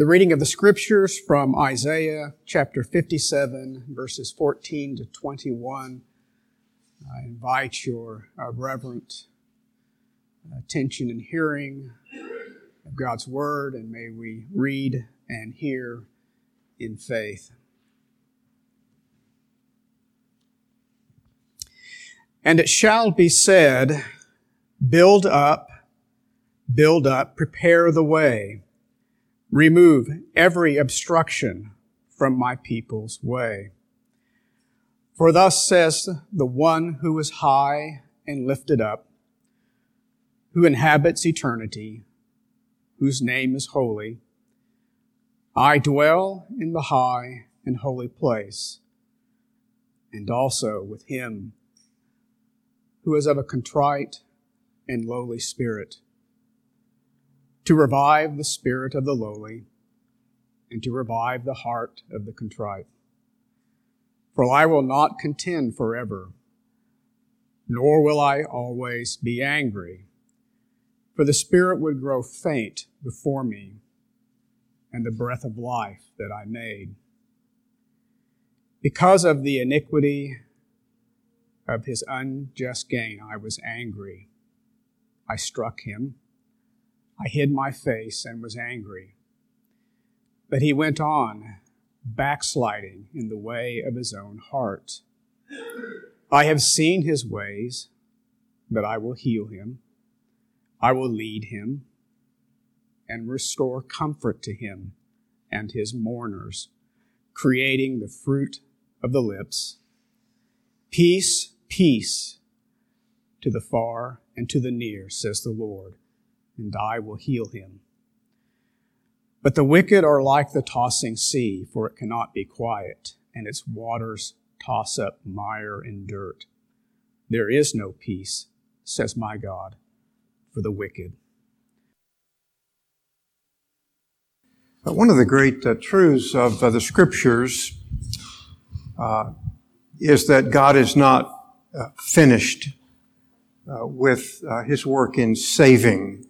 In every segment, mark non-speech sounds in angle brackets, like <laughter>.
The reading of the scriptures from Isaiah chapter 57, verses 14 to 21. I invite your uh, reverent attention and hearing of God's word, and may we read and hear in faith. And it shall be said, Build up, build up, prepare the way, remove every obstruction from my people's way. For thus says the one who is high and lifted up, who inhabits eternity, whose name is holy. I dwell in the high and holy place, and also with him who is of a contrite and lowly spirit, to revive the spirit of the lowly, and to revive the heart of the contrite. For I will not contend forever, nor will I always be angry. For the spirit would grow faint before me, and the breath of life that I made. Because of the iniquity of his unjust gain, I was angry. I struck him. I hid my face and was angry. But he went on, backsliding in the way of his own heart. I have seen his ways, but I will heal him. I will lead him and restore comfort to him and his mourners, creating the fruit of the lips. Peace Peace to the far and to the near, says the Lord, and I will heal him. But the wicked are like the tossing sea, for it cannot be quiet, and its waters toss up mire and dirt. There is no peace, says my God, for the wicked. But one of the great uh, truths of uh, the scriptures uh, is that God is not uh, finished uh, with uh, his work in saving.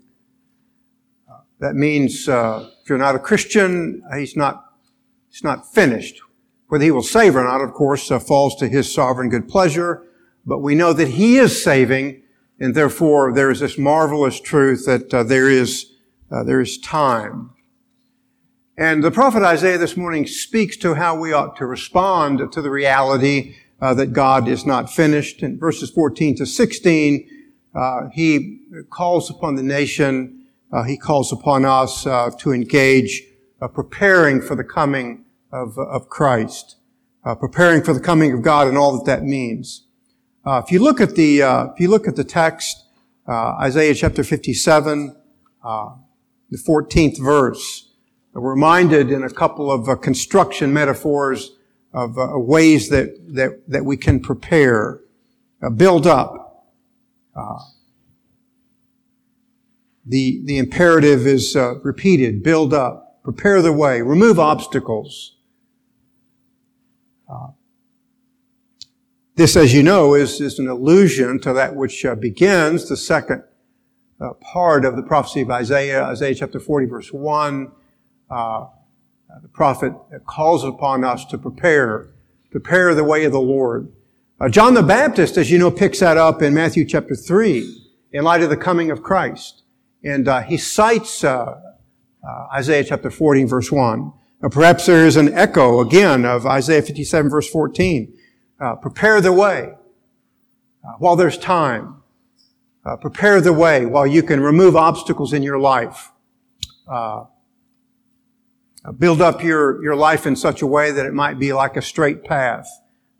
Uh, that means uh, if you're not a Christian, he's not, he's not finished. Whether he will save or not, of course, falls to his sovereign good pleasure. But we know that he is saving, and therefore there is this marvelous truth that there is there is time. And the prophet Isaiah this morning speaks to how we ought to respond to the reality uh, that God is not finished. In verses 14 to 16, uh, he calls upon the nation, uh, he calls upon us uh, to engage uh, preparing for the coming of, of Christ, uh, preparing for the coming of God and all that that means. if you look at the if you look at the text, Isaiah chapter 57, the 14th verse, we're reminded in a couple of construction metaphors of uh, ways that, that, that we can prepare, uh, build up. Uh, the, the imperative is uh, repeated, build up, prepare the way, remove obstacles. Uh, this, as you know, is, is an allusion to that which uh, begins the second part of the prophecy of Isaiah, Isaiah chapter 40 verse 1, uh, the prophet calls upon us to prepare, prepare the way of the Lord. Uh, John the Baptist, as you know, picks that up in Matthew chapter 3 in light of the coming of Christ. And uh, he cites uh, uh, Isaiah chapter 40 verse 1. perhaps there is an echo again of Isaiah 57 verse 14. prepare the way while there's time. prepare the way while you can remove obstacles in your life. Uh, uh, build up your, your life in such a way that it might be like a straight path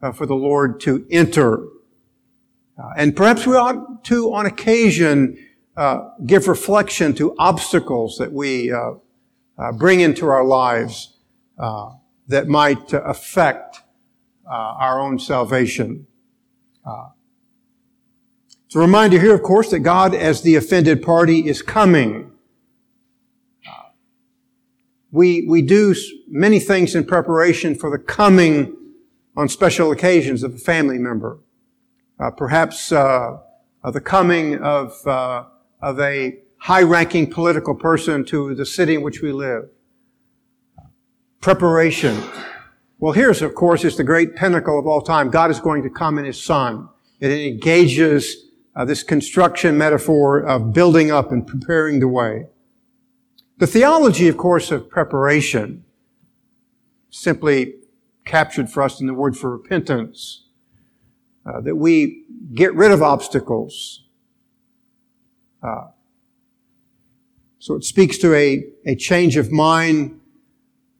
uh, for the Lord to enter. Uh, and perhaps we ought to, on occasion, uh, give reflection to obstacles that we uh, uh, bring into our lives that might affect our own salvation. it's a reminder here, of course, that God, as the offended party, is coming we, we do many things in preparation for the coming on special occasions of a family member. Uh, perhaps uh, uh, the coming of, uh, of a high-ranking political person to the city in which we live. preparation. Well, here's, of course, is the great pinnacle of all time. God is going to come in His Son. It engages uh, this construction metaphor of building up and preparing the way. The theology, of course, of preparation, simply captured for us in the word for repentance, uh, that we get rid of obstacles. Uh, so it speaks to a, a change of mind.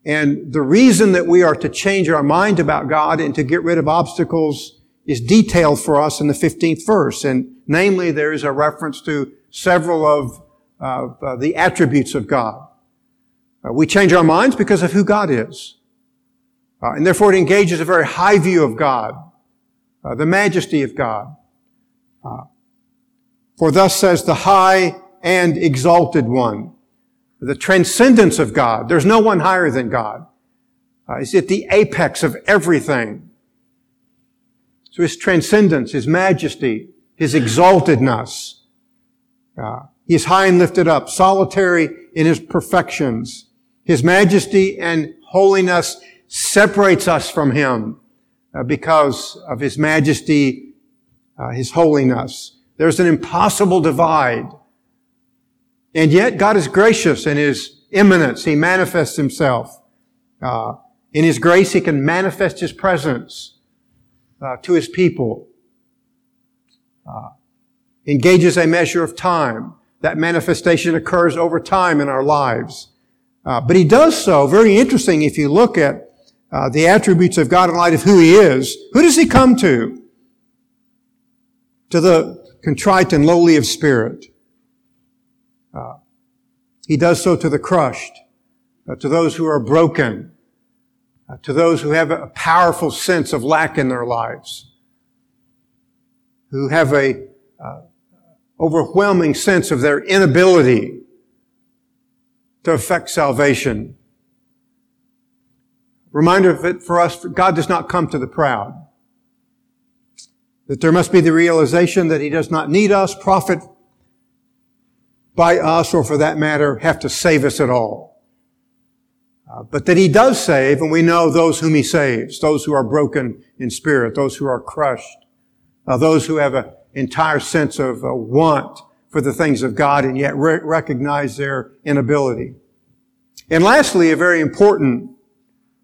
And the reason that we are to change our mind about God and to get rid of obstacles is detailed for us in the 15th verse. And namely, there is a reference to several of uh, the attributes of God. Uh, we change our minds because of who God is. Uh, and therefore it engages a very high view of God, uh, the majesty of God. For thus says the high and exalted one, the transcendence of God. There's no one higher than God. Uh, he's at the apex of everything. So his transcendence, his majesty, his exaltedness. Uh, he is high and lifted up, solitary in his perfections. His majesty and holiness separates us from him uh, because of his majesty, uh, his holiness. There's an impossible divide. And yet God is gracious in his immanence. He manifests himself. Uh, in his grace, he can manifest his presence uh, to his people. Uh, engages a measure of time. That manifestation occurs over time in our lives. Uh, but he does so, very interesting if you look at uh, the attributes of God in light of who he is. Who does he come to? To the contrite and lowly of spirit. Uh, he does so to the crushed, uh, to those who are broken, uh, to those who have a powerful sense of lack in their lives, who have a uh, overwhelming sense of their inability to affect salvation. Reminder of it for us, God does not come to the proud. That there must be the realization that He does not need us, profit by us, or for that matter, have to save us at all. Uh, but that he does save, and we know those whom he saves, those who are broken in spirit, those who are crushed, uh, those who have an entire sense of uh, want for the things of God and yet re- recognize their inability. And lastly, a very important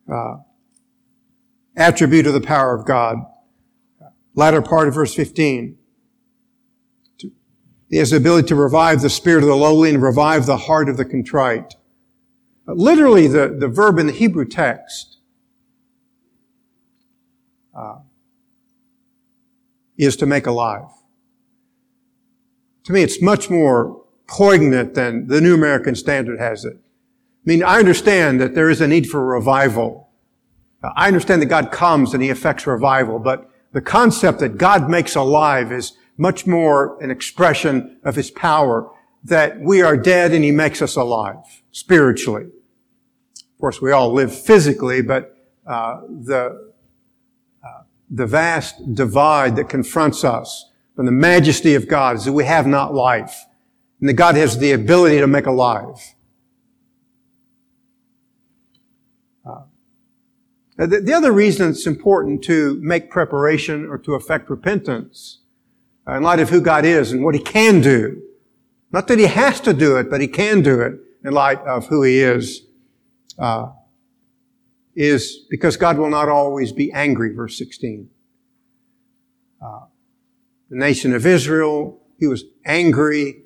uh, attribute of the power of God, latter part of verse 15. He has the ability to revive the spirit of the lowly and revive the heart of the contrite. Literally, the, the verb in the Hebrew text uh, is to make alive. To me, it's much more poignant than the New American Standard has it. I mean, I understand that there is a need for revival. I understand that God comes and He affects revival, but the concept that God makes alive is much more an expression of His power, that we are dead and He makes us alive, spiritually. Of course, we all live physically, but uh, the uh, the vast divide that confronts us from the majesty of God is that we have not life, and that God has the ability to make alive. The, the, other reason it's important to make preparation or to effect repentance uh, in light of who God is and what He can do, not that He has to do it, but He can do it in light of who He is uh, is because God will not always be angry, verse 16. Uh, the nation of Israel, he was angry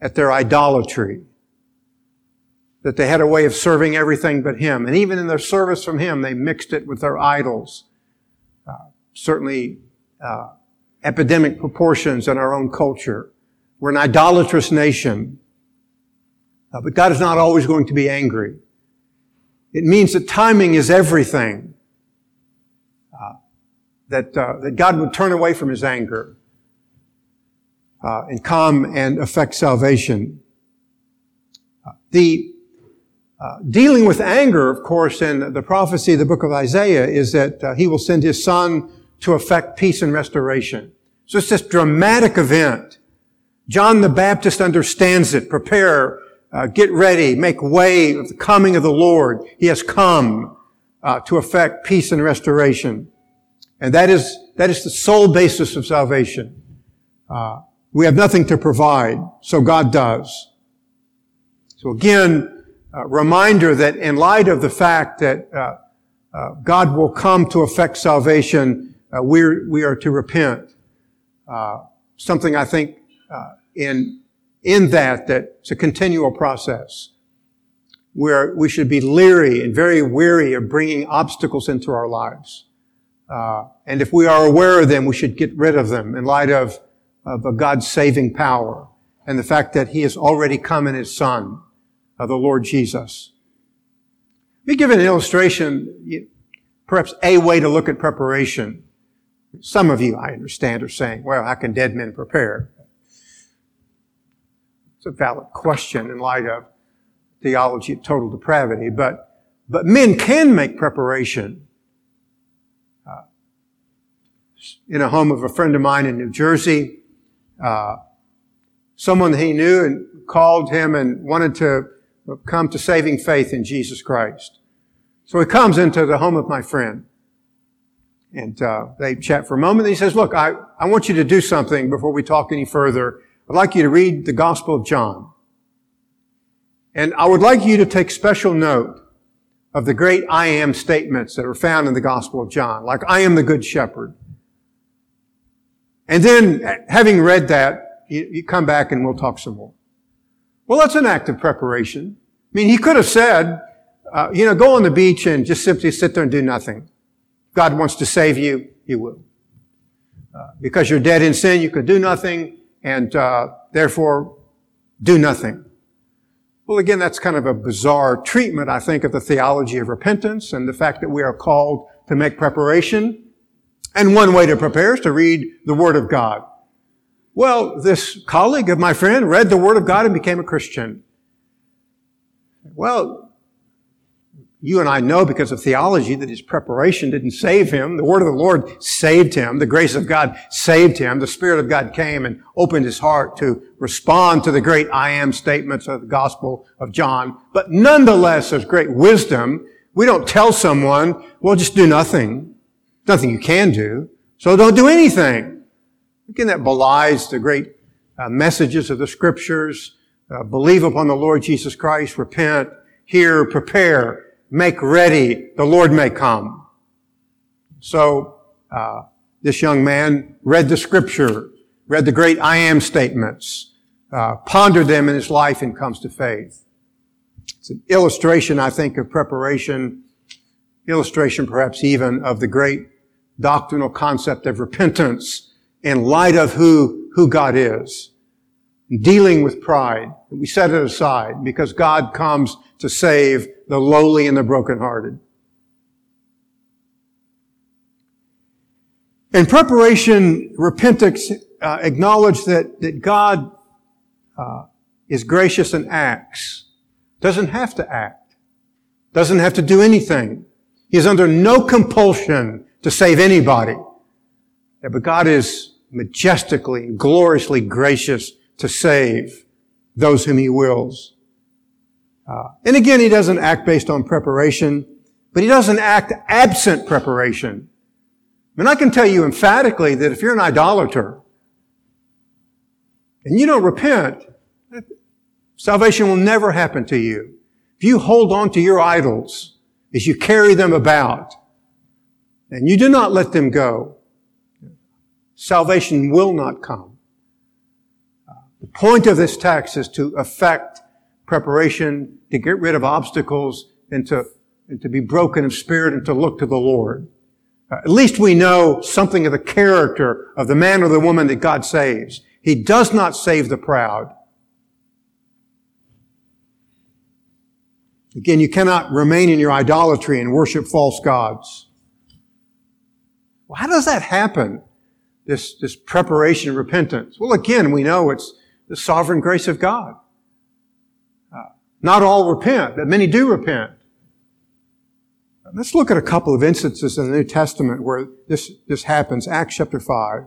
at their idolatry. That they had a way of serving everything but him. And even in their service from him, they mixed it with their idols. Uh, certainly, uh, epidemic proportions in our own culture. We're an idolatrous nation. Uh, but God is not always going to be angry. It means that timing is everything. Uh, that, uh, that God would turn away from his anger uh, and come and effect salvation. The uh, dealing with anger, of course, in the prophecy of the book of Isaiah is that uh, he will send his son to effect peace and restoration. So it's this dramatic event. John the Baptist understands it. Prepare uh, get ready, make way of the coming of the Lord. He has come uh, to effect peace and restoration. And that is, that is the sole basis of salvation. Uh, we have nothing to provide, so God does. So again, a reminder that in light of the fact that uh, uh, God will come to effect salvation, uh, we're, we are to repent. Uh, something I think uh, in in that that it's a continual process where we should be leery and very weary of bringing obstacles into our lives. Uh, and if we are aware of them, we should get rid of them in light of, of a God's saving power and the fact that He has already come in His Son, uh, the Lord Jesus. Let me give an illustration, perhaps a way to look at preparation. Some of you, I understand, are saying, well, how can dead men prepare? It's a valid question in light of theology of total depravity, but, but men can make preparation. Uh, in a home of a friend of mine in New Jersey, uh, someone he knew and called him and wanted to come to saving faith in Jesus Christ. So he comes into the home of my friend. And uh, they chat for a moment. And he says, look, I, I want you to do something before we talk any further. I'd like you to read the Gospel of John. And I would like you to take special note of the great I am statements that are found in the Gospel of John, like I am the good shepherd. And then, having read that, you, you come back and we'll talk some more. Well, that's an act of preparation. I mean, he could have said, uh, you know, go on the beach and just simply sit there and do nothing. God wants to save you, He will. Uh, because you're dead in sin, you could do nothing, and uh, therefore do nothing. Well, again, that's kind of a bizarre treatment, I think, of the theology of repentance and the fact that we are called to make preparation. And one way to prepare is to read the Word of God. Well, this colleague of my friend read the Word of God and became a Christian. Well, you and I know because of theology that his preparation didn't save him. The word of the Lord saved him. The grace of God saved him. The Spirit of God came and opened his heart to respond to the great I am statements of the Gospel of John. But nonetheless, there's great wisdom. We don't tell someone, well, just do nothing. Nothing you can do. So don't do anything. Again, that belies the great uh, messages of the scriptures. Uh, believe upon the Lord Jesus Christ, repent, hear, prepare, make ready, the Lord may come. So, uh, this young man read the scripture, read the great I am statements, uh, pondered them in his life and comes to faith. It's an illustration, I think, of preparation, illustration perhaps even of the great doctrinal concept of repentance in light of who, who God is. Dealing with pride. We set it aside because God comes to save the lowly and the brokenhearted. In preparation, repentance uh, acknowledge that, that God uh, is gracious and acts. Doesn't have to act. Doesn't have to do anything. He is under no compulsion to save anybody. Yeah, but God is majestically, and gloriously gracious to save those whom He wills. Uh, and again, he doesn't act based on preparation, but he doesn't act absent preparation. And I can tell you emphatically that if you're an idolater and you don't repent, salvation will never happen to you. If you hold on to your idols as you carry them about and you do not let them go, salvation will not come. The point of this text is to affect preparation to get rid of obstacles and to, and to be broken of spirit and to look to the Lord. Uh, at least we know something of the character of the man or the woman that God saves. He does not save the proud. Again, you cannot remain in your idolatry and worship false gods. Well, how does that happen? This, this preparation repentance. Well, again, we know it's the sovereign grace of God. Not all repent, but many do repent. Let's look at a couple of instances in the New Testament where this, this happens. Acts chapter 5,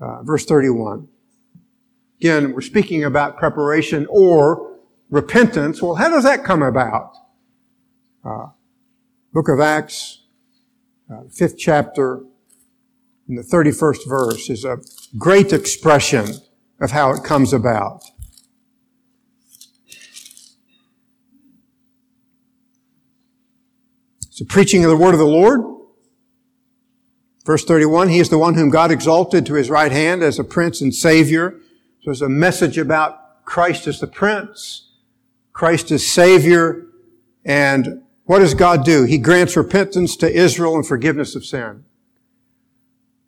uh, verse 31. Again, we're speaking about preparation or repentance. Well, how does that come about? Uh, Book of Acts, uh, fifth chapter, in the 31st verse is a great expression of how it comes about. It's the preaching of the word of the Lord. Verse 31, He is the one whom God exalted to His right hand as a prince and savior. So there's a message about Christ as the prince, Christ as savior, and what does God do? He grants repentance to Israel and forgiveness of sin.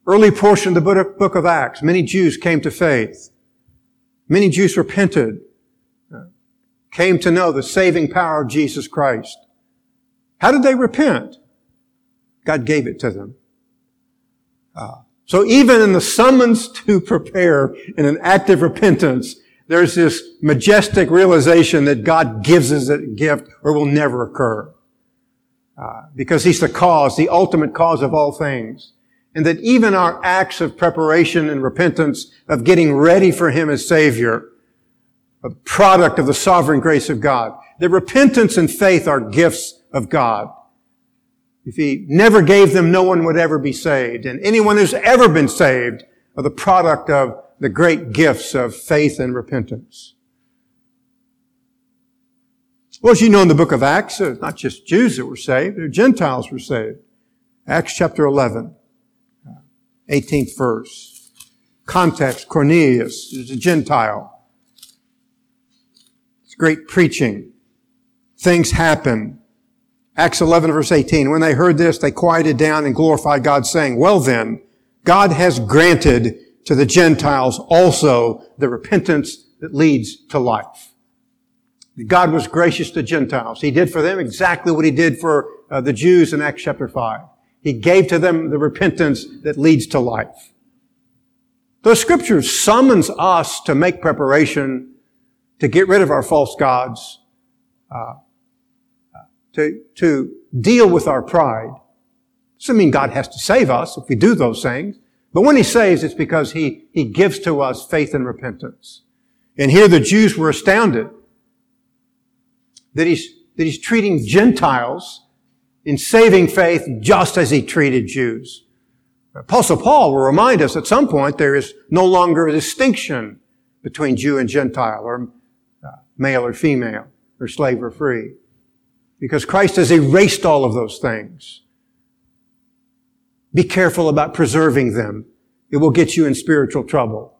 Early portion of the book of Acts, many Jews came to faith. Many Jews repented, came to know the saving power of Jesus Christ. How did they repent? God gave it to them. Uh, so even in the summons to prepare in an act of repentance, there's this majestic realization that God gives us a gift or will never occur. Uh, because He's the cause, the ultimate cause of all things. And that even our acts of preparation and repentance, of getting ready for Him as Savior, a product of the sovereign grace of God. That repentance and faith are gifts of God. If He never gave them, no one would ever be saved. And anyone who's ever been saved are the product of the great gifts of faith and repentance. Well, as you know in the book of Acts, it's not just Jews that were saved, the Gentiles were saved. Acts chapter 11, 18th verse. Context, Cornelius is a Gentile. It's great preaching. Things happen. Acts 11 verse 18. When they heard this, they quieted down and glorified God saying, well then, God has granted to the Gentiles also the repentance that leads to life. God was gracious to Gentiles. He did for them exactly what he did for uh, the Jews in Acts chapter 5. He gave to them the repentance that leads to life. The scripture summons us to make preparation to get rid of our false gods, uh, to, to deal with our pride. Doesn't mean God has to save us if we do those things. But when He saves, it's because He, He gives to us faith and repentance. And here the Jews were astounded that He's, that He's treating Gentiles in saving faith just as He treated Jews. Apostle Paul will remind us at some point there is no longer a distinction between Jew and Gentile or uh, male or female or slave or free because Christ has erased all of those things. Be careful about preserving them. It will get you in spiritual trouble.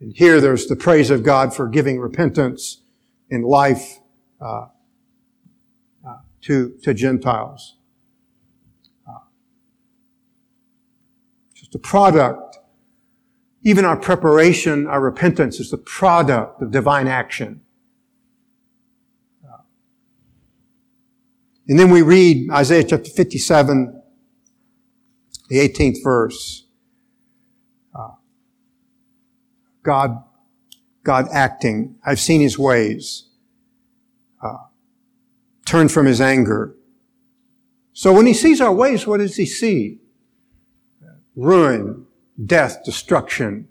And here there's the praise of God for giving repentance in life uh, uh, to, to Gentiles. Uh, just a product. Even our preparation, our repentance is the product of divine action. And then we read Isaiah chapter 57, the 18th verse. Uh, God, God acting. I've seen his ways. Turn from his anger. So when he sees our ways, what does he see? Ruin, death, destruction.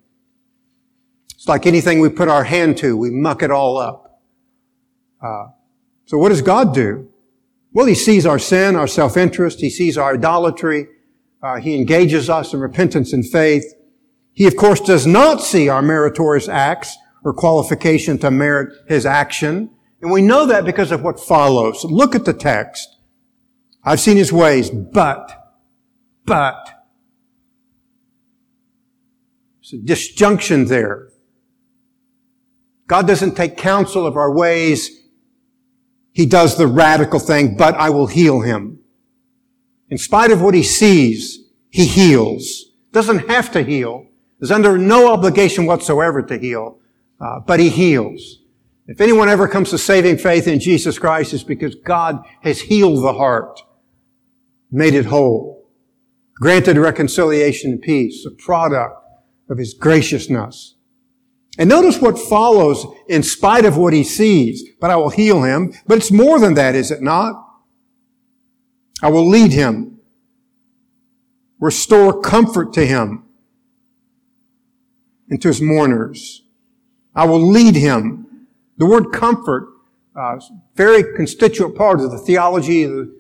It's like anything we put our hand to, we muck it all up. Uh, so what does God do? Well, he sees our sin, our self-interest. He sees our idolatry. Uh, he engages us in repentance and faith. He, of course, does not see our meritorious acts or qualification to merit his action. And we know that because of what follows. Look at the text. I've seen his ways, but, but. There's a disjunction there. God doesn't take counsel of our ways he does the radical thing, but I will heal him. In spite of what he sees, he heals. Doesn't have to heal. Is under no obligation whatsoever to heal, uh, but he heals. If anyone ever comes to saving faith in Jesus Christ, it's because God has healed the heart, made it whole, granted reconciliation and peace, a product of his graciousness. And notice what follows in spite of what he sees. But I will heal him. But it's more than that, is it not? I will lead him. Restore comfort to him and to his mourners. I will lead him. The word comfort, uh, very constituent part of the theology of the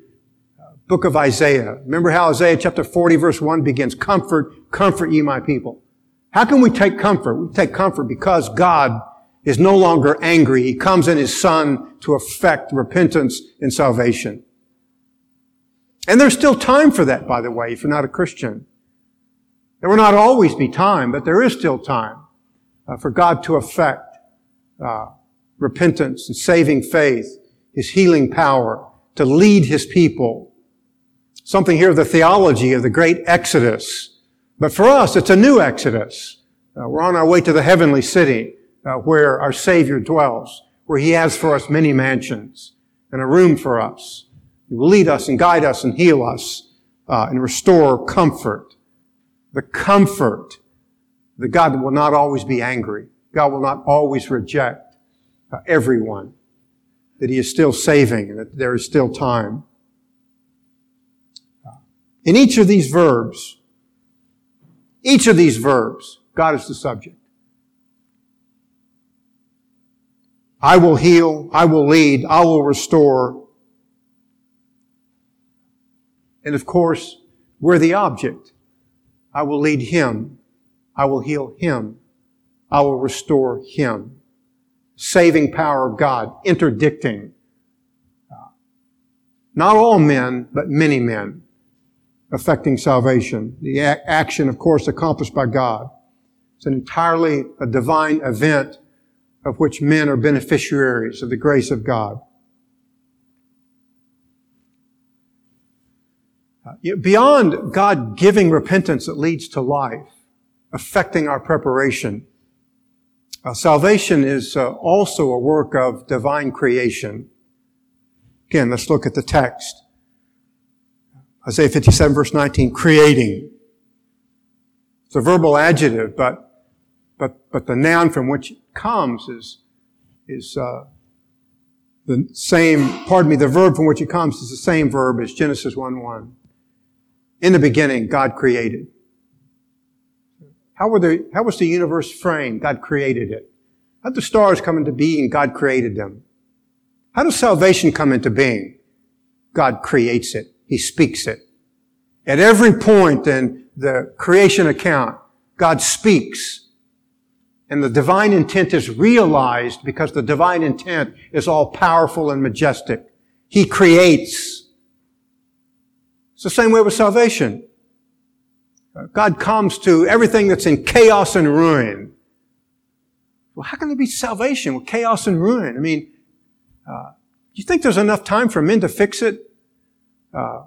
uh, book of Isaiah. Remember how Isaiah chapter 40 verse 1 begins, comfort, comfort ye my people. How can we take comfort? We take comfort because God is no longer angry. He comes in His Son to effect repentance and salvation. And there's still time for that, by the way, if you're not a Christian. There will not always be time, but there is still time uh, for God to effect uh, repentance and saving faith, His healing power, to lead His people. Something here of the theology of the great Exodus. But for us, it's a new Exodus. Uh, we're on our way to the heavenly city uh, where our Savior dwells, where He has for us many mansions and a room for us. He will lead us and guide us and heal us uh, and restore comfort. The comfort that God will not always be angry. God will not always reject everyone. That He is still saving and that there is still time. In each of these verbs, each of these verbs, God is the subject. I will heal, I will lead, I will restore. And of course, we're the object. I will lead him. I will heal him. I will restore him. Saving power of God, interdicting. Not all men, but many men affecting salvation. The a- action, of course, accomplished by God. It's an entirely a divine event of which men are beneficiaries of the grace of God. Uh, beyond God giving repentance that leads to life, affecting our preparation, uh, salvation is uh, also a work of divine creation. Again, let's look at the text. Isaiah 57 verse 19, creating. It's a verbal adjective, but, but, but the noun from which it comes is, is, uh, the same, pardon me, the verb from which it comes is the same verb as Genesis 1 1. In the beginning, God created. How were the, how was the universe framed? God created it. How did the stars come into being? God created them. How does salvation come into being? God creates it. He speaks it. At every point in the creation account, God speaks. And the divine intent is realized because the divine intent is all powerful and majestic. He creates. It's the same way with salvation. God comes to everything that's in chaos and ruin. Well, how can there be salvation with chaos and ruin? I mean, uh, do you think there's enough time for men to fix it? Uh, uh,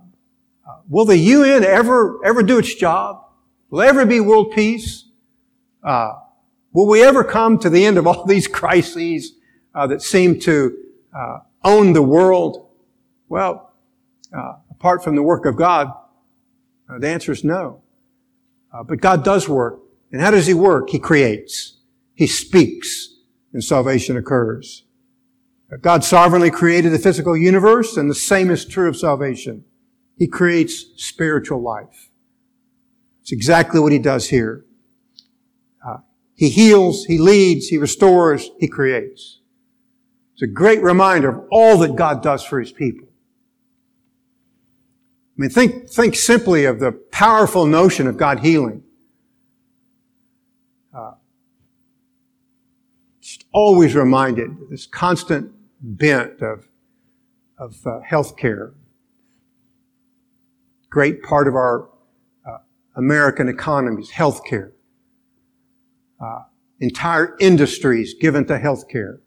will the UN ever, ever do its job? Will there ever be world peace? Uh, will we ever come to the end of <laughs> all these crises uh, that seem to uh, own the world? Well, uh, apart from the work of God, the answer is no. But God does work. And how does He work? He creates. He speaks, and salvation occurs. God sovereignly created the physical universe, and the same is true of salvation. He creates spiritual life. It's exactly what he does here. Uh, he heals, he leads, he restores, he creates. It's a great reminder of all that God does for his people. I mean, think, think simply of the powerful notion of God healing. Uh, just always reminded this constant bent of, of uh, healthcare. Great part of our uh, American economy is healthcare. Uh, entire industries given to healthcare.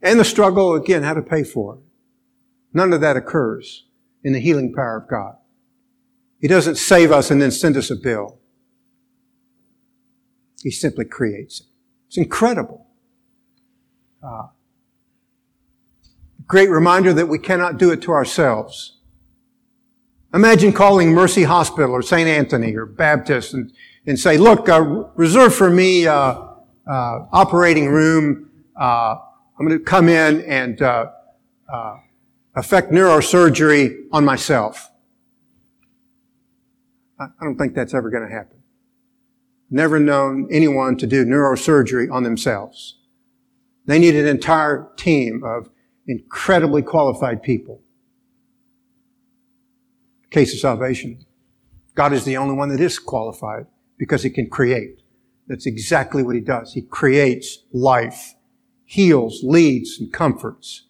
And the struggle, again, how to pay for it. None of that occurs in the healing power of God. He doesn't save us and then send us a bill. He simply creates it. It's incredible. Uh, great reminder that we cannot do it to ourselves. Imagine calling Mercy Hospital or St. Anthony or Baptist and, and say, look, uh, reserve for me uh, uh operating room. Uh, I'm going to come in and uh, affect neurosurgery on myself. I don't think that's ever going to happen. never known anyone to do neurosurgery on themselves. They need an entire team of incredibly qualified people. Case of salvation. God is the only one that is qualified because he can create. That's exactly what he does. He creates life, heals, leads, and comforts.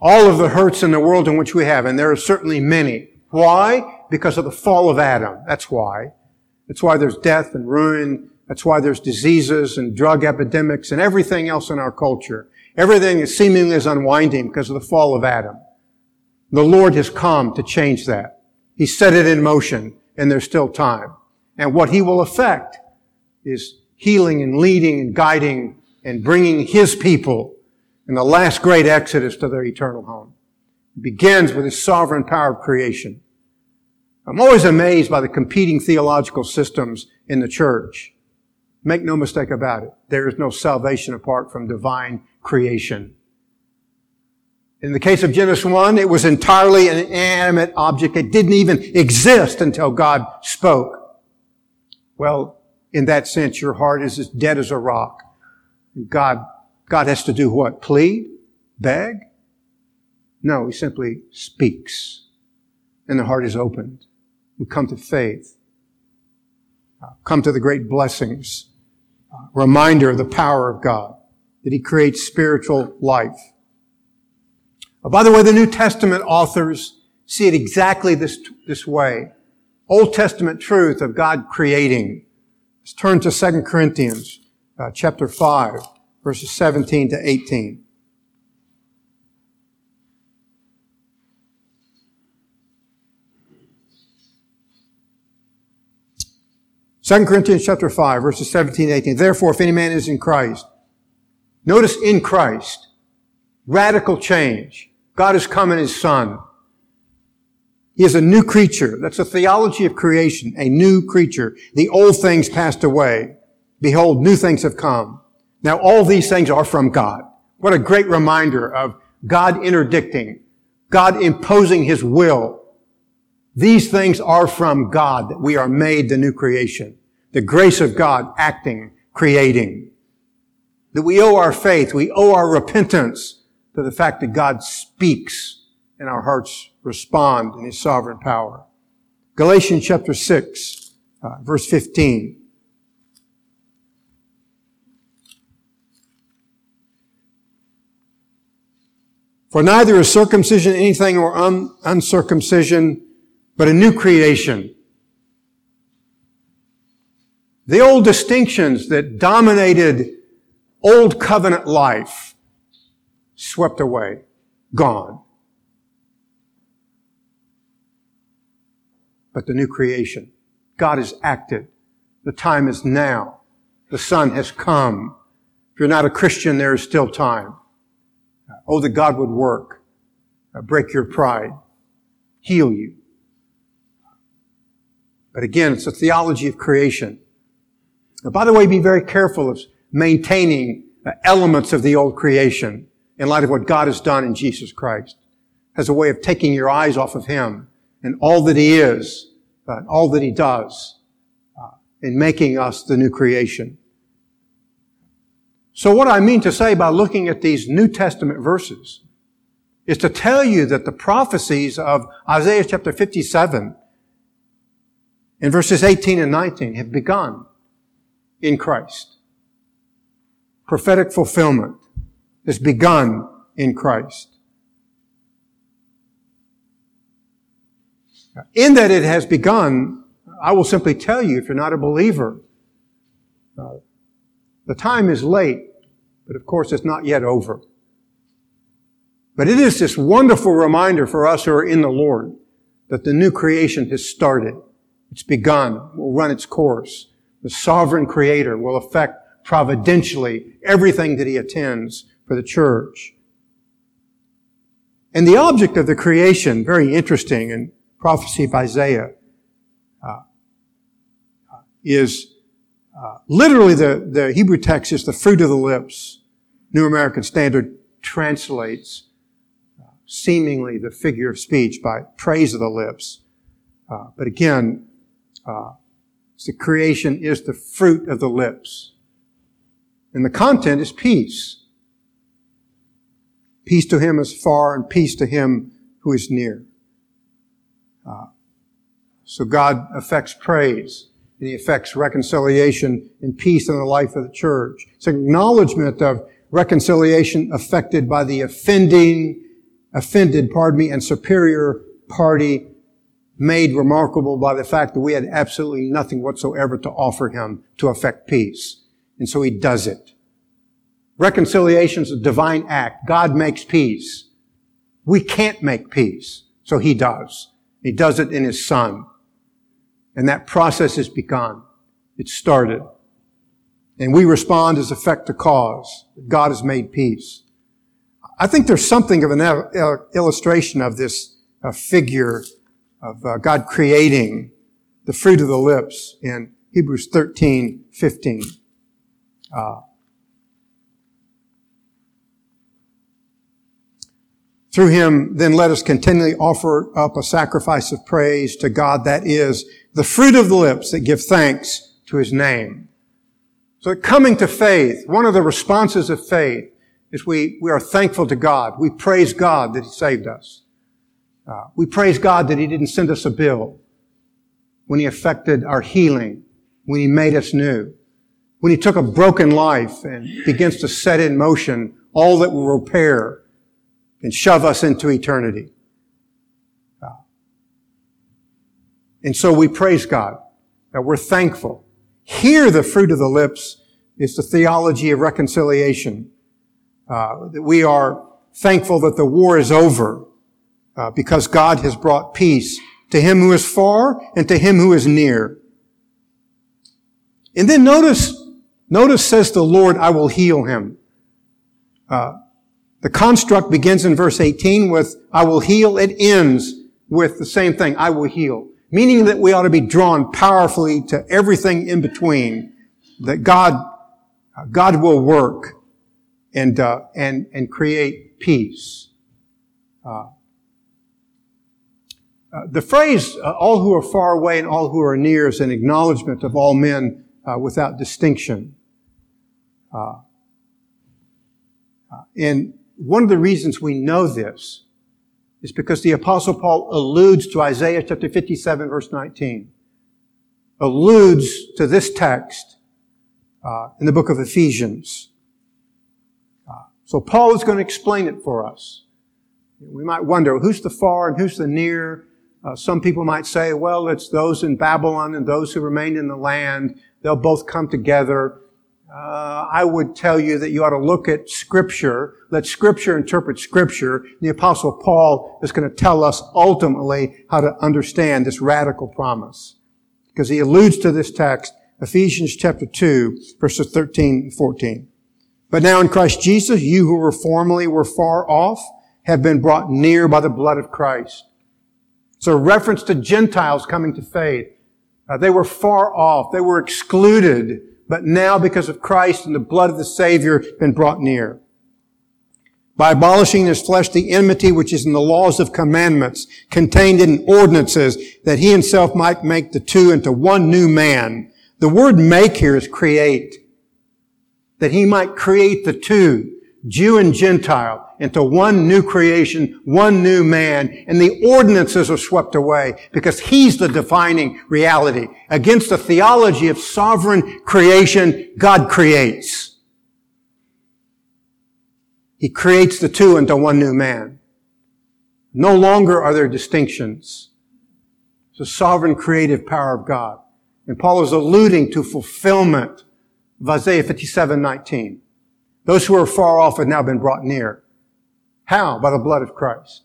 All of the hurts in the world in which we have, and there are certainly many. Why? Because of the fall of Adam. That's why. That's why there's death and ruin. That's why there's diseases and drug epidemics and everything else in our culture. Everything is seemingly is unwinding because of the fall of Adam. The Lord has come to change that. He set it in motion and there's still time. And what He will effect is healing and leading and guiding and bringing His people in the last great exodus to their eternal home. It begins with His sovereign power of creation. I'm always amazed by the competing theological systems in the church. Make no mistake about it. There is no salvation apart from divine creation. In the case of Genesis 1, it was entirely an inanimate object. It didn't even exist until God spoke. Well, in that sense, your heart is as dead as a rock. God, God has to do what? Plead? Beg? No, He simply speaks. And the heart is opened. We come to faith. Uh, come to the great blessings. Uh, reminder of the power of God. That He creates spiritual life. Uh, by the way, the New Testament authors see it exactly this, this way. Old Testament truth of God creating. Let's turn to 2 Corinthians uh, chapter 5, verses 17 to 18. 2 Corinthians chapter 5, verses 17 18. Therefore, if any man is in Christ, notice in Christ, radical change. God has come in His Son. He is a new creature. That's a theology of creation, a new creature. The old things passed away. Behold, new things have come. Now all these things are from God. What a great reminder of God interdicting, God imposing His will these things are from God, that we are made the new creation. The grace of God acting, creating. That we owe our faith, we owe our repentance to the fact that God speaks and our hearts respond in His sovereign power. Galatians chapter 6, uh, verse 15. For neither is circumcision anything or un- uncircumcision, but a new creation. The old distinctions that dominated old covenant life swept away, gone. But the new creation, God has acted. The time is now. The Son has come. If you're not a Christian, there is still time. Oh, that God would work, break your pride, heal you, but again, it's a theology of creation. Now, by the way, be very careful of maintaining elements of the old creation in light of what God has done in Jesus Christ as a way of taking your eyes off of Him and all that He is, uh, all that He does uh, in making us the new creation. So what I mean to say by looking at these New Testament verses is to tell you that the prophecies of Isaiah chapter 57 in verses 18 and 19 have begun in Christ. Prophetic fulfillment has begun in Christ. In that it has begun, I will simply tell you, if you're not a believer, uh, the time is late, but of course it's not yet over. But it is this wonderful reminder for us who are in the Lord that the new creation has started. It's begun, will run its course. The sovereign creator will affect providentially everything that he attends for the church. And the object of the creation, very interesting in prophecy of Isaiah, uh, is uh, literally the, the Hebrew text is the fruit of the lips. New American Standard translates uh, seemingly the figure of speech by praise of the lips. Uh, but again, uh, The creation is the fruit of the lips. And the content is peace. Peace to him is far and peace to him who is near. Uh, so God affects praise and he affects reconciliation and peace in the life of the church. It's an acknowledgement of reconciliation affected by the offending, offended, pardon me, and superior party made remarkable by the fact that we had absolutely nothing whatsoever to offer him to effect peace. And so he does it. Reconciliation is a divine act. God makes peace. We can't make peace. So he does. He does it in his son. And that process has begun. It started. And we respond as effect to cause. God has made peace. I think there's something of an illustration of this uh, figure of uh, God creating the fruit of the lips in Hebrews 13, 15. Uh, Through him, then let us continually offer up a sacrifice of praise to God that is the fruit of the lips that give thanks to his name. So coming to faith, one of the responses of faith is we, we are thankful to God. We praise God that he saved us. Uh, we praise God that he didn't send us a bill when he affected our healing, when he made us new, when he took a broken life and begins to set in motion all that will repair and shove us into eternity. And so we praise God that we're thankful. Here, the fruit of the lips is the theology of reconciliation. Uh, that we are thankful that the war is over uh, because God has brought peace to him who is far and to him who is near. And then notice, notice says the Lord, I will heal him. Uh, the construct begins in verse 18 with, I will heal. It ends with the same thing, I will heal. Meaning that we ought to be drawn powerfully to everything in between. That God, God will work and, uh, and, and create peace. Uh, uh, the phrase, uh, all who are far away and all who are near is an acknowledgement of all men uh, without distinction. Uh, and one of the reasons we know this is because the apostle Paul alludes to Isaiah chapter 57 verse 19. Alludes to this text uh, in the book of Ephesians. Uh, so Paul is going to explain it for us. We might wonder, who's the far and who's the near? Uh, some people might say, well, it's those in Babylon and those who remain in the land. They'll both come together uh, I would tell you that you ought to look at Scripture, let Scripture interpret Scripture. The Apostle Paul is going to tell us ultimately how to understand this radical promise. Because he alludes to this text, Ephesians chapter 2, verses 13 and 14. But now in Christ Jesus, you who were formerly were far off have been brought near by the blood of Christ. A reference to Gentiles coming to faith. Uh, they were far off. They were excluded but now because of Christ and the blood of the Savior been brought near. By abolishing in his flesh the enmity which is in the laws of commandments contained in ordinances that he himself might make the two into one new man. The word make here is create. That he might create the two, Jew and Gentile into one new creation, one new man, and the ordinances are swept away because he's the defining reality. Against the theology of sovereign creation, God creates. He creates the two into one new man. No longer are there distinctions. It's the sovereign creative power of God. And Paul is alluding to fulfillment of Isaiah 57, 19. Those who are far off have now been brought near. How? By the blood of Christ.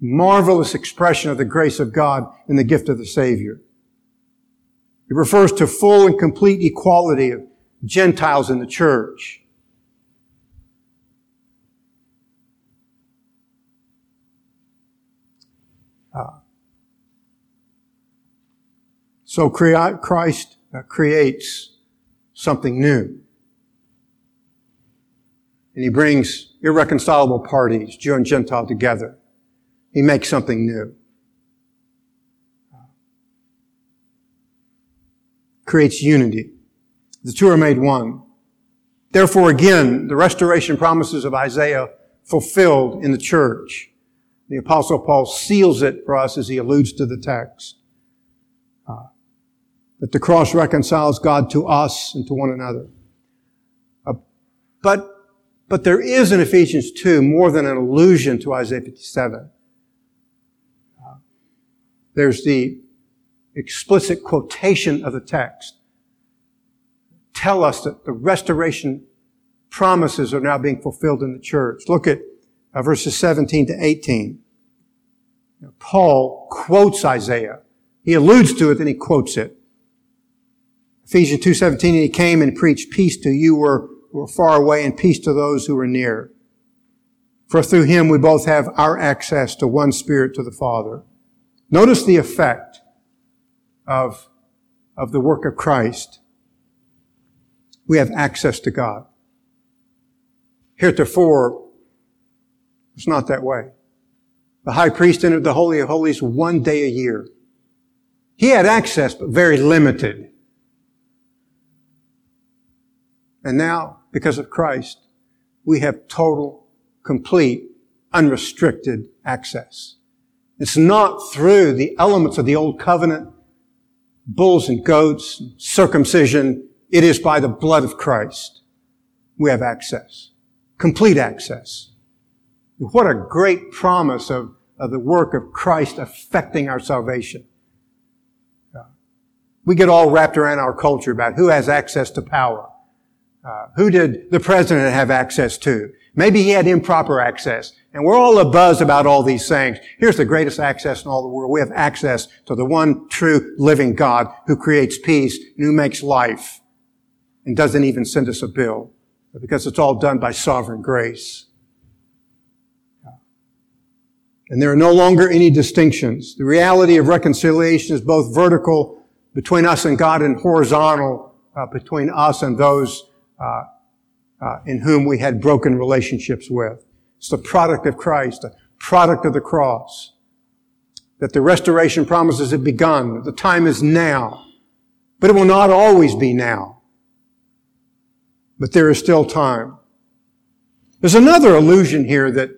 Marvelous expression of the grace of God in the gift of the Savior. It refers to full and complete equality of Gentiles in the church. Uh, so Christ creates something new. And he brings irreconcilable parties, Jew and Gentile together. He makes something new. creates unity. The two are made one. Therefore, again, the restoration promises of Isaiah fulfilled in the church. The apostle Paul seals it for us as he alludes to the text. Uh, that the cross reconciles God to us and to one another. Uh, but, but there is in Ephesians 2 more than an allusion to Isaiah 57. Uh, there's the explicit quotation of the text tell us that the restoration promises are now being fulfilled in the church. Look at uh, verses 17 to 18. Now, Paul quotes Isaiah. He alludes to it, then he quotes it. Ephesians 2.17, and he came and preached peace to you were, who are far away and peace to those who are near. For through him we both have our access to one spirit to the Father. Notice the effect of, of the work of Christ. We have access to God. Heretofore, it's not that way. The high priest entered the Holy of Holies one day a year. He had access, but very limited. And now, because of Christ, we have total, complete, unrestricted access. It's not through the elements of the old covenant, bulls and goats, circumcision. It is by the blood of Christ we have access, complete access. What a great promise of, of the work of Christ affecting our salvation. We get all wrapped around our culture about who has access to power. Uh, who did the president have access to? Maybe he had improper access. And we're all abuzz about all these things. Here's the greatest access in all the world. We have access to the one true living God who creates peace and who makes life and doesn't even send us a bill because it's all done by sovereign grace. And there are no longer any distinctions. The reality of reconciliation is both vertical between us and God and horizontal uh, between us and those uh, uh, in whom we had broken relationships with. It's the product of Christ, the product of the cross. That the restoration promises have begun. The time is now. But it will not always be now. But there is still time. There's another illusion here that,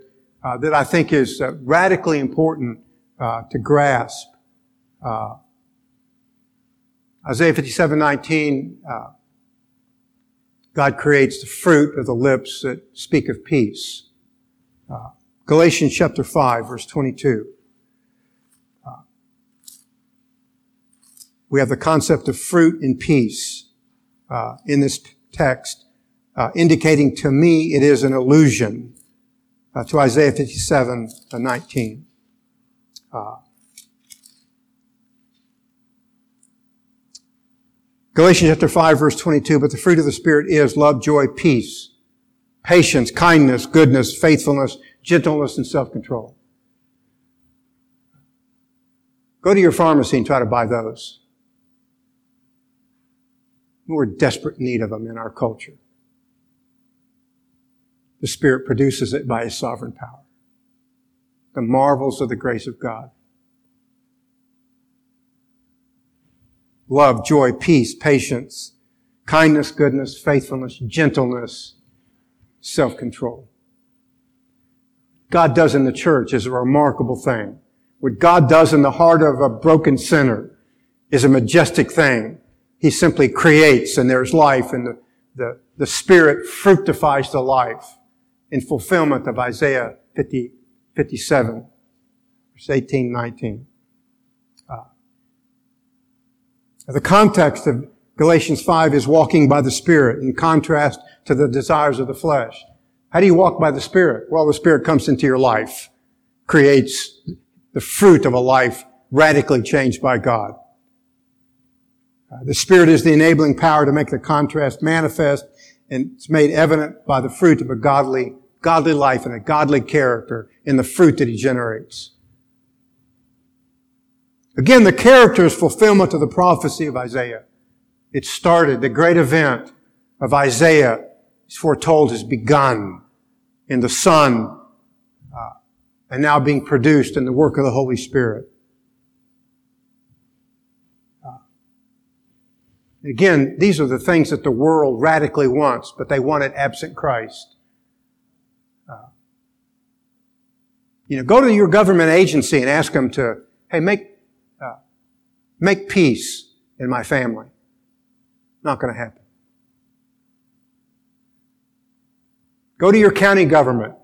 uh, that I think is uh, radically important uh, to grasp. Uh, Isaiah 57, 19, uh, God creates the fruit of the lips that speak of peace. Uh, Galatians chapter 5, verse 22. Uh, we have the concept of fruit and peace uh, in this text, uh, indicating to me it is an allusion uh, to Isaiah 57, uh, Galatians chapter 5 verse 22, but the fruit of the Spirit is love, joy, peace, patience, kindness, goodness, faithfulness, gentleness, and self-control. Go to your pharmacy and try to buy those. We're desperate need of them in our culture. The Spirit produces it by His sovereign power. The marvels of the grace of God. Love, joy, peace, patience, kindness, goodness, faithfulness, gentleness, self-control. God does in the church is a remarkable thing. What God does in the heart of a broken sinner is a majestic thing. He simply creates and there's life and the, the, the Spirit fructifies the life in fulfillment of Isaiah 50, 57, verse 18, 19. The context of Galatians 5 is walking by the Spirit in contrast to the desires of the flesh. How do you walk by the Spirit? Well, the Spirit comes into your life, creates the fruit of a life radically changed by God. Uh, the Spirit is the enabling power to make the contrast manifest, and it's made evident by the fruit of a godly, godly life and a godly character in the fruit that He generates. Again, the character is fulfillment of the prophecy of Isaiah. It started, the great event of Isaiah is foretold has begun in the Son uh, and now being produced in the work of the Holy Spirit. Uh, Again, these are the things that the world radically wants, but they want it absent Christ. Uh, you know, go to your government agency and ask them to, hey, make, make peace in my family. Not going to happen. Go to your county government.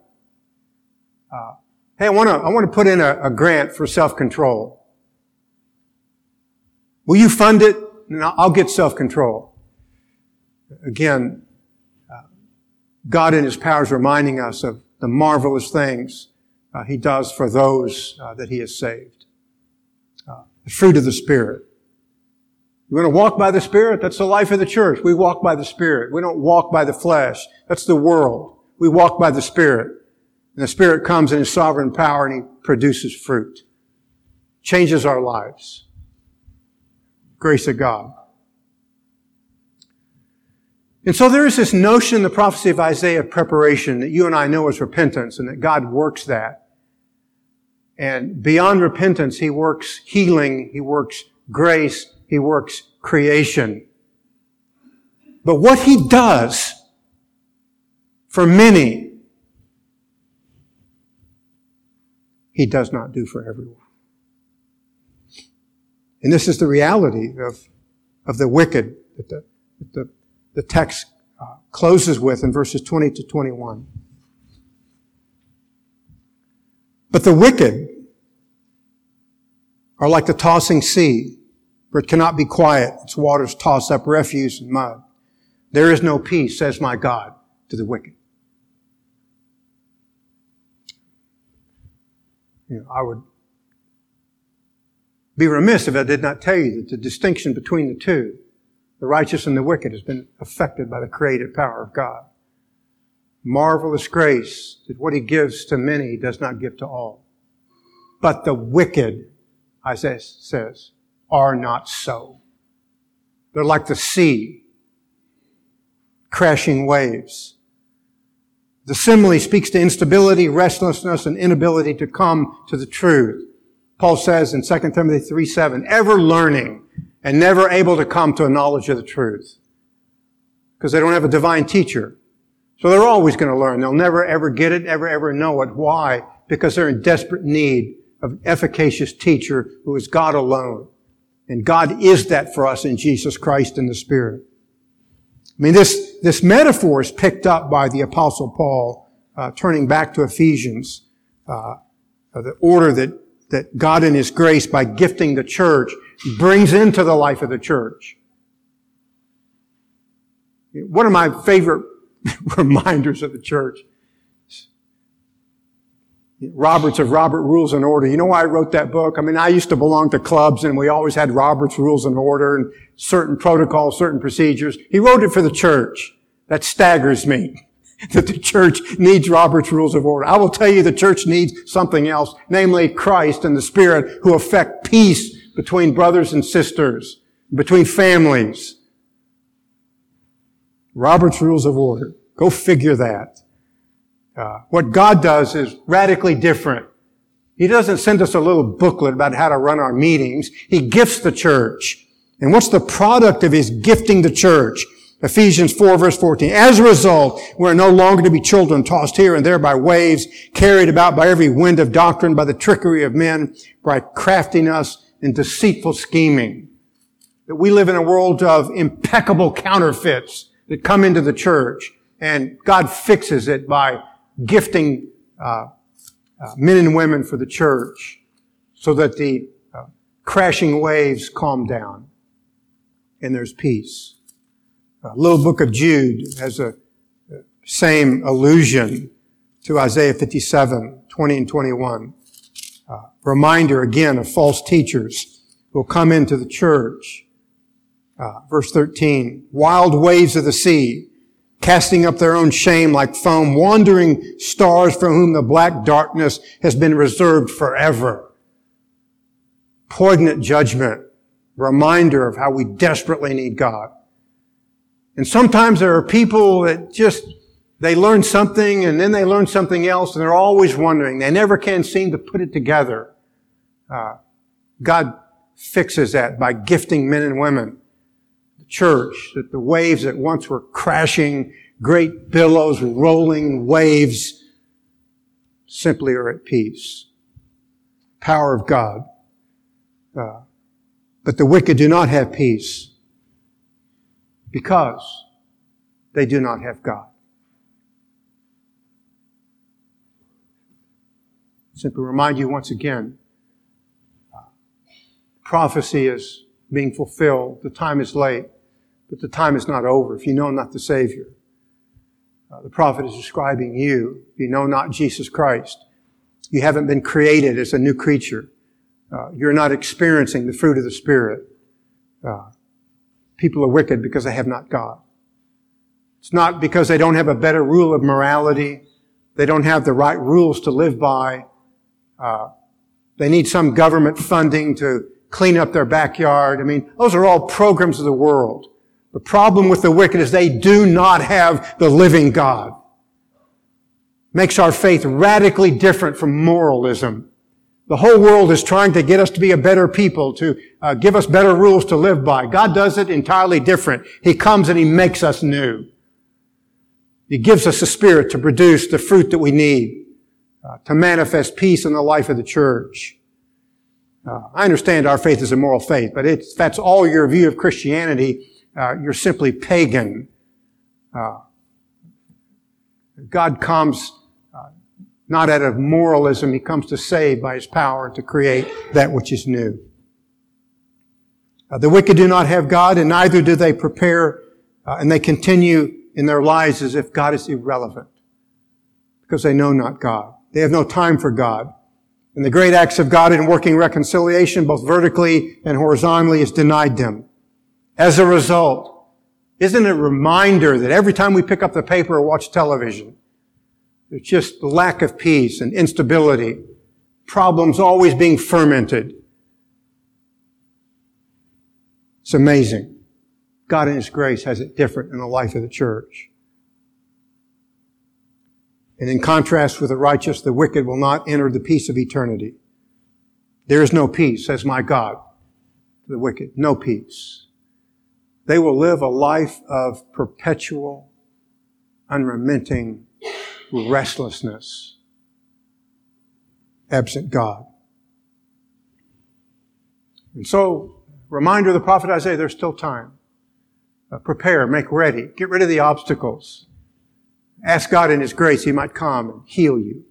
Uh, hey, I want to I want to put in a, a grant for self control. Will you fund it? And I'll get self control. Again, uh, God in His power is reminding us of the marvelous things uh, He does for those uh, that He has saved. The fruit of the Spirit. You want to walk by the Spirit? That's the life of the church. We walk by the Spirit. We don't walk by the flesh. That's the world. We walk by the Spirit. And the Spirit comes in His sovereign power and He produces fruit. Changes our lives. Grace of God. And so there is this notion the prophecy of Isaiah of preparation that you and I know as repentance and that God works that. And beyond repentance, He works healing, He works grace, He works creation. But what He does for many, He does not do for everyone. And this is the reality of, of the wicked that the, that the, the text uh, closes with in verses 20 to 21. But the wicked are like the tossing sea, for it cannot be quiet. Its waters toss up refuse and mud. There is no peace, says my God, to the wicked. You know, I would be remiss if I did not tell you that the distinction between the two, the righteous and the wicked, has been affected by the creative power of God. Marvelous grace that what he gives to many does not give to all. But the wicked, Isaiah says, are not so. They're like the sea, crashing waves. The simile speaks to instability, restlessness, and inability to come to the truth. Paul says in 2 Timothy 3 7, ever learning and never able to come to a knowledge of the truth. Because they don't have a divine teacher. So they're always going to learn. They'll never ever get it, ever ever know it. Why? Because they're in desperate need an efficacious teacher who is God alone. And God is that for us in Jesus Christ in the Spirit. I mean, this, this metaphor is picked up by the Apostle Paul, uh, turning back to Ephesians, uh, the order that that God in His grace, by gifting the church, brings into the life of the church. One of my favorite <laughs> reminders of the church, Roberts of Robert Rules and Order. You know why I wrote that book? I mean, I used to belong to clubs and we always had Robert's Rules and Order and certain protocols, certain procedures. He wrote it for the church. That staggers me. <laughs> that the church needs Robert's rules of order. I will tell you the church needs something else, namely Christ and the Spirit who affect peace between brothers and sisters, between families. Robert's rules of order. Go figure that. Uh, what God does is radically different. He doesn't send us a little booklet about how to run our meetings. He gifts the church. And what's the product of His gifting the church? Ephesians 4 verse 14. As a result, we're no longer to be children tossed here and there by waves, carried about by every wind of doctrine, by the trickery of men, by craftiness and deceitful scheming. That we live in a world of impeccable counterfeits that come into the church, and God fixes it by gifting uh, uh, men and women for the church, so that the uh, crashing waves calm down and there's peace. A little book of Jude has a same allusion to Isaiah 57, 20 and 21. Uh, reminder again of false teachers who will come into the church. Uh, verse 13, wild waves of the sea, casting up their own shame like foam, wandering stars for whom the black darkness has been reserved forever. Poignant judgment, reminder of how we desperately need God. And sometimes there are people that just, they learn something and then they learn something else and they're always wondering. They never can seem to put it together. Uh, God fixes that by gifting men and women church that the waves that once were crashing, great billows, rolling waves, simply are at peace. Power of God. Uh, but the wicked do not have peace because they do not have God. Simply remind you once again, uh, prophecy is being fulfilled. The time is late, but the time is not over. If you know not the Savior, uh, the prophet is describing you. You know not Jesus Christ. You haven't been created as a new creature. Uh, you're not experiencing the fruit of the Spirit. Uh, people are wicked because they have not God. It's not because they don't have a better rule of morality. They don't have the right rules to live by. Uh, they need some government funding to clean up their backyard. I mean, those are all programs of the world. The problem with the wicked is they do not have the living God. Makes our faith radically different from moralism. The whole world is trying to get us to be a better people, to uh, give us better rules to live by. God does it entirely different. He comes and He makes us new. He gives us the Spirit to produce the fruit that we need, uh, to manifest peace in the life of the church. Uh, I understand our faith is a moral faith, but if that's all your view of Christianity, uh, you're simply pagan. Uh, God comes not out of moralism. He comes to save by his power to create that which is new. Uh, the wicked do not have God and neither do they prepare uh, and they continue in their lives as if God is irrelevant because they know not God. They have no time for God. And the great acts of God in working reconciliation, both vertically and horizontally, is denied them. As a result, isn't it a reminder that every time we pick up the paper or watch television, it's just lack of peace and instability. Problems always being fermented. It's amazing. God in His grace has it different in the life of the church. And in contrast with the righteous, the wicked will not enter the peace of eternity. There is no peace, says my God, to the wicked. No peace. They will live a life of perpetual, unremitting restlessness absent God. And so, reminder of the prophet Isaiah, there's still time. Uh, prepare, make ready, get rid of the obstacles. Ask God in His grace He might come and heal you.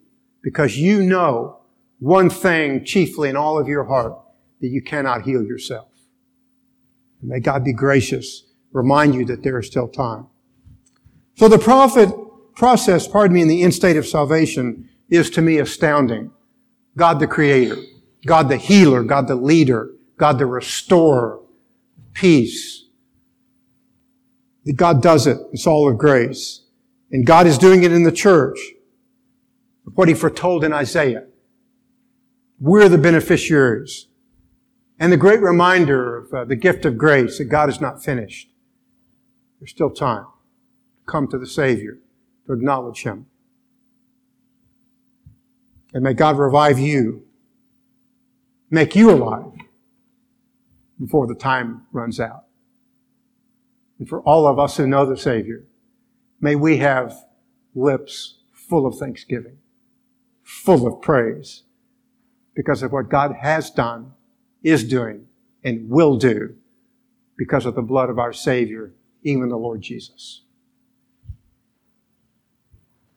Because you know one thing chiefly in all of your heart that you cannot heal yourself. May God be gracious, remind you that there is still time. So the prophet process, pardon me, in the end state of salvation is to me astounding. God the creator, God the healer, God the leader, God the restorer, peace. God does it. It's all of grace. And God is doing it in the church. What he foretold in Isaiah. We're the beneficiaries. And the great reminder of uh, the gift of grace that God is not finished. There's still time. To come to the Savior to acknowledge Him. And may God revive you, make you alive before the time runs out. And for all of us who know the Savior, may we have lips full of thanksgiving, full of praise, because of what God has done, is doing, and will do because of the blood of our Savior, even the Lord Jesus.